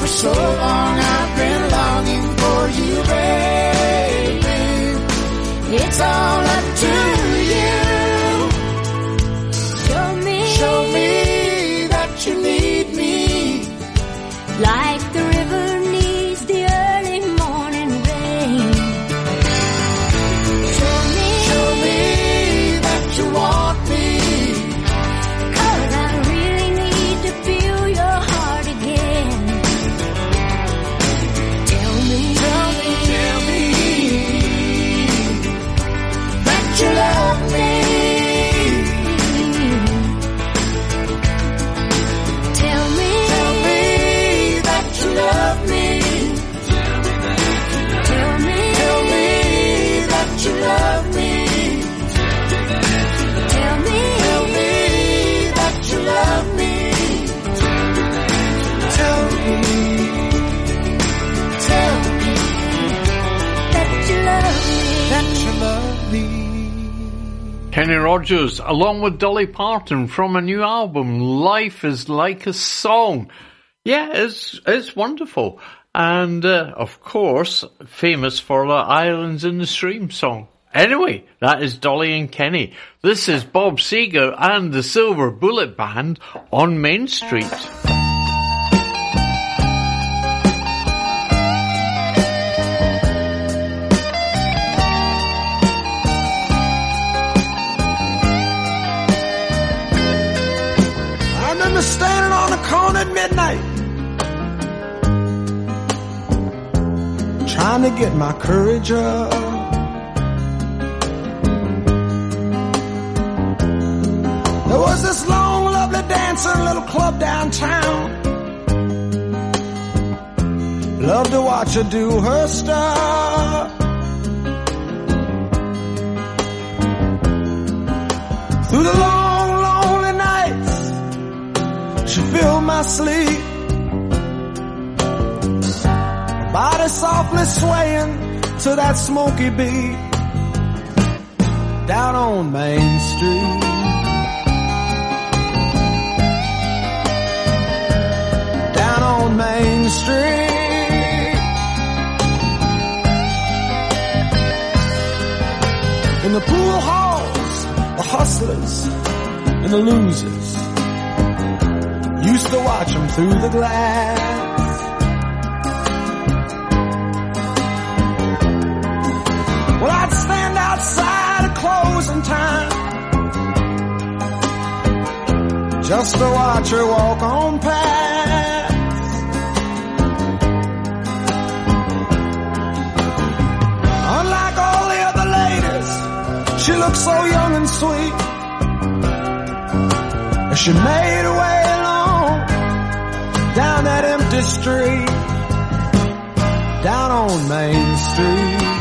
For so long I've been longing for you, baby. It's all up to you.
Show me,
Show me
Kenny Rogers, along with Dolly Parton from a new album, Life is Like a Song. Yeah, it's, it's wonderful. And, uh, of course, famous for the Islands in the Stream song. Anyway, that is Dolly and Kenny. This is Bob Seger and the Silver Bullet Band on Main Street.
Midnight, trying to get my courage up. There was this long, lovely dancer in a little club downtown. Loved to watch her do her stuff. Through the long, lonely nights, she filled my sleep. Softly swaying to that smoky beat. Down on Main Street. Down on Main Street. In the pool halls, the hustlers and the losers used to watch them through the glass.
losing time just to watch her walk on past. Unlike all the other ladies, she looks so young and sweet. As she made her way along down that empty street, down on Main Street.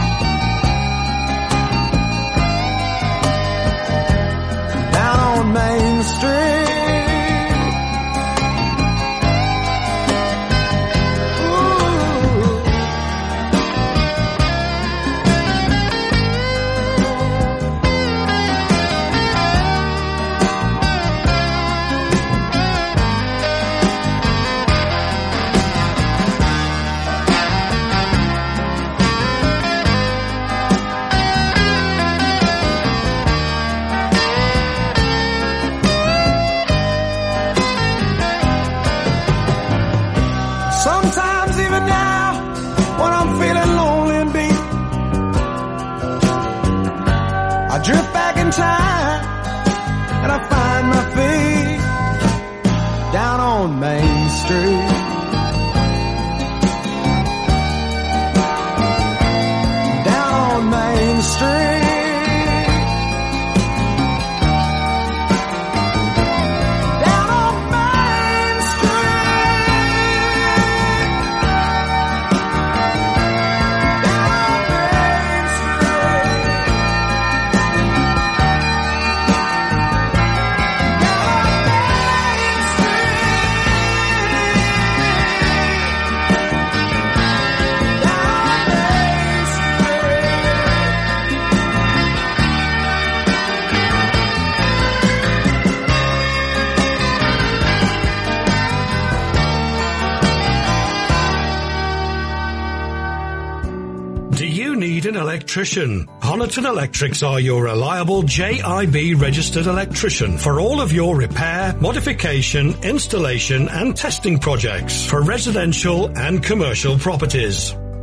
Main time
electrician? Honiton Electrics are your reliable JIB registered electrician for all of your repair, modification, installation and testing projects for residential and commercial properties.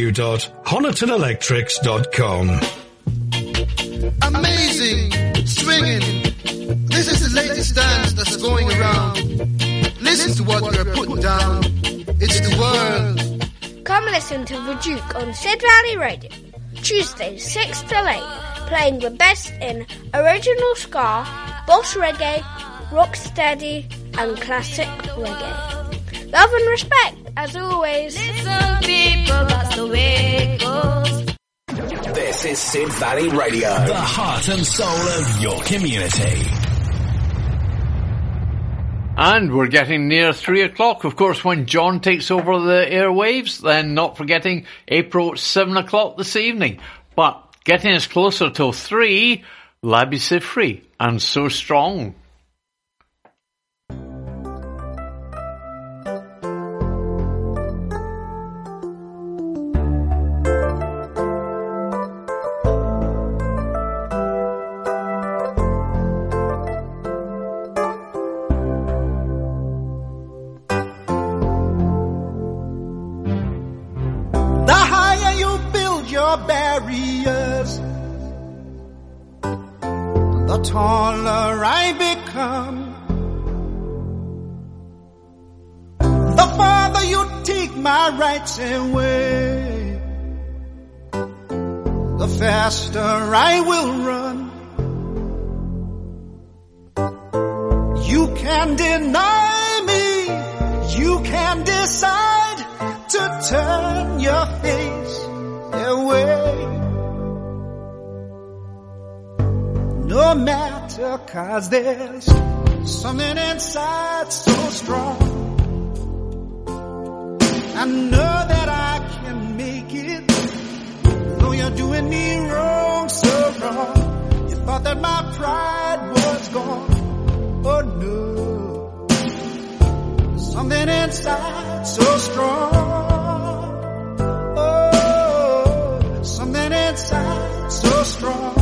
www.honitonelectrics.com.
Amazing, swinging. This is the latest dance that's going around. Listen to what we're putting down. It's the world.
Come listen to The Duke on Sid Valley Radio. Tuesdays 6 till 8, playing the best in original ska, boss reggae, rocksteady, and classic reggae. Love and respect, as always. Listen, people, that's the way it goes.
This is Sid Valley Radio, the heart and soul of your community.
And we're getting near three o'clock. Of course, when John takes over the airwaves, then not forgetting April seven o'clock this evening. But getting us closer till three, Labi Siffre and So Strong.
Faster I will run. You can deny me, you can decide to turn your face away. No matter, cause there's something inside so strong. I know that I can make it, you're doing me wrong, so wrong. You thought that my pride was gone. Oh no.
Something inside so strong. Oh, something inside so strong.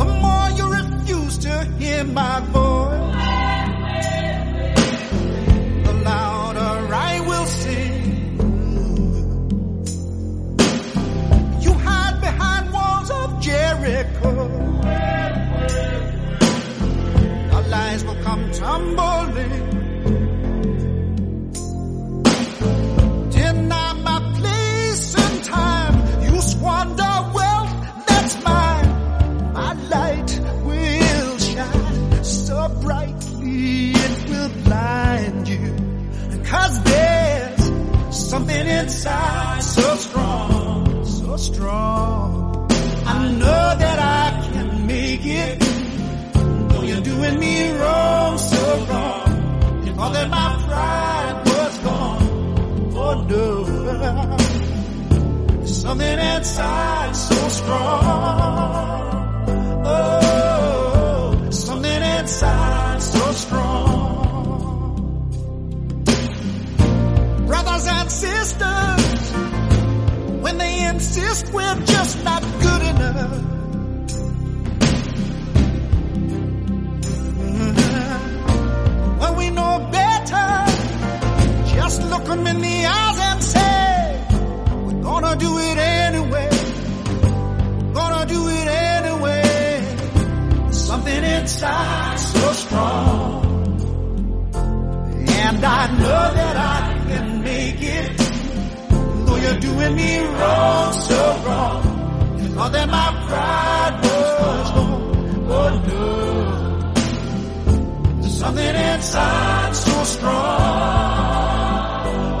The more you refuse to hear my voice, Jericho. Our lies will come tumbling. Deny my place and time. You squander wealth that's mine. My light will shine so brightly it will blind you. Cause there's something inside so strong, so strong. Know that I can make it. Though you're doing me wrong, so wrong. You thought that my pride was gone. Oh no. There's something inside so strong. Oh, something inside so strong. Brothers and sisters, when they insist we're just not good doing me wrong, so wrong. Thought that my pride was gone. Oh no. There's something inside so strong.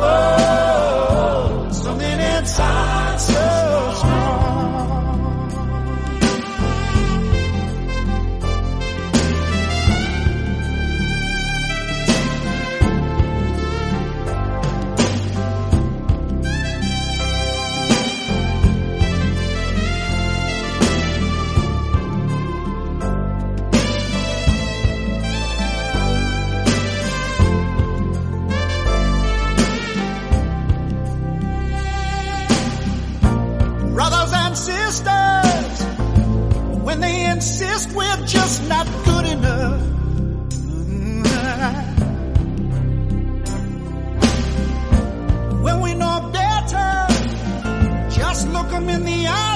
Oh, something inside insist we're just not good enough. When we know better, just look 'em in the eyes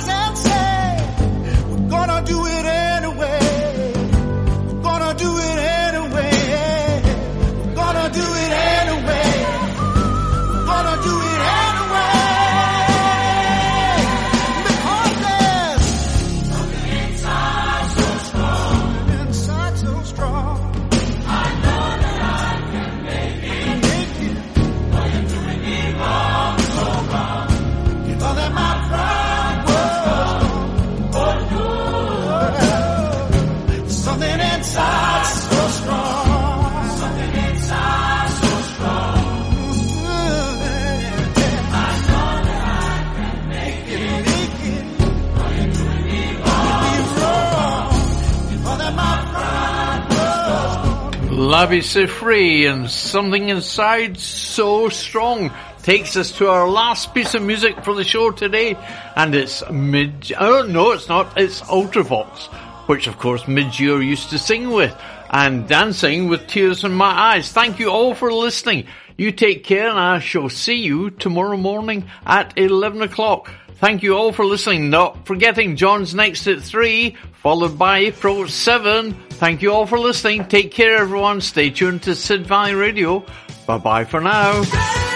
was gone.
Labi Siffre and something inside so strong takes us to our last piece of music for the show today, and it's mid. Oh no, it's not. It's Ultravox, which of course Midge Ure used to sing with and dancing with tears in my eyes. Thank you all for listening. You take care, and I shall see you tomorrow morning at eleven o'clock. Thank you all for listening. Not forgetting John's next at 3, followed by April 7. Thank you all for listening. Take care everyone. Stay tuned to Sid Valley Radio. Bye bye for now.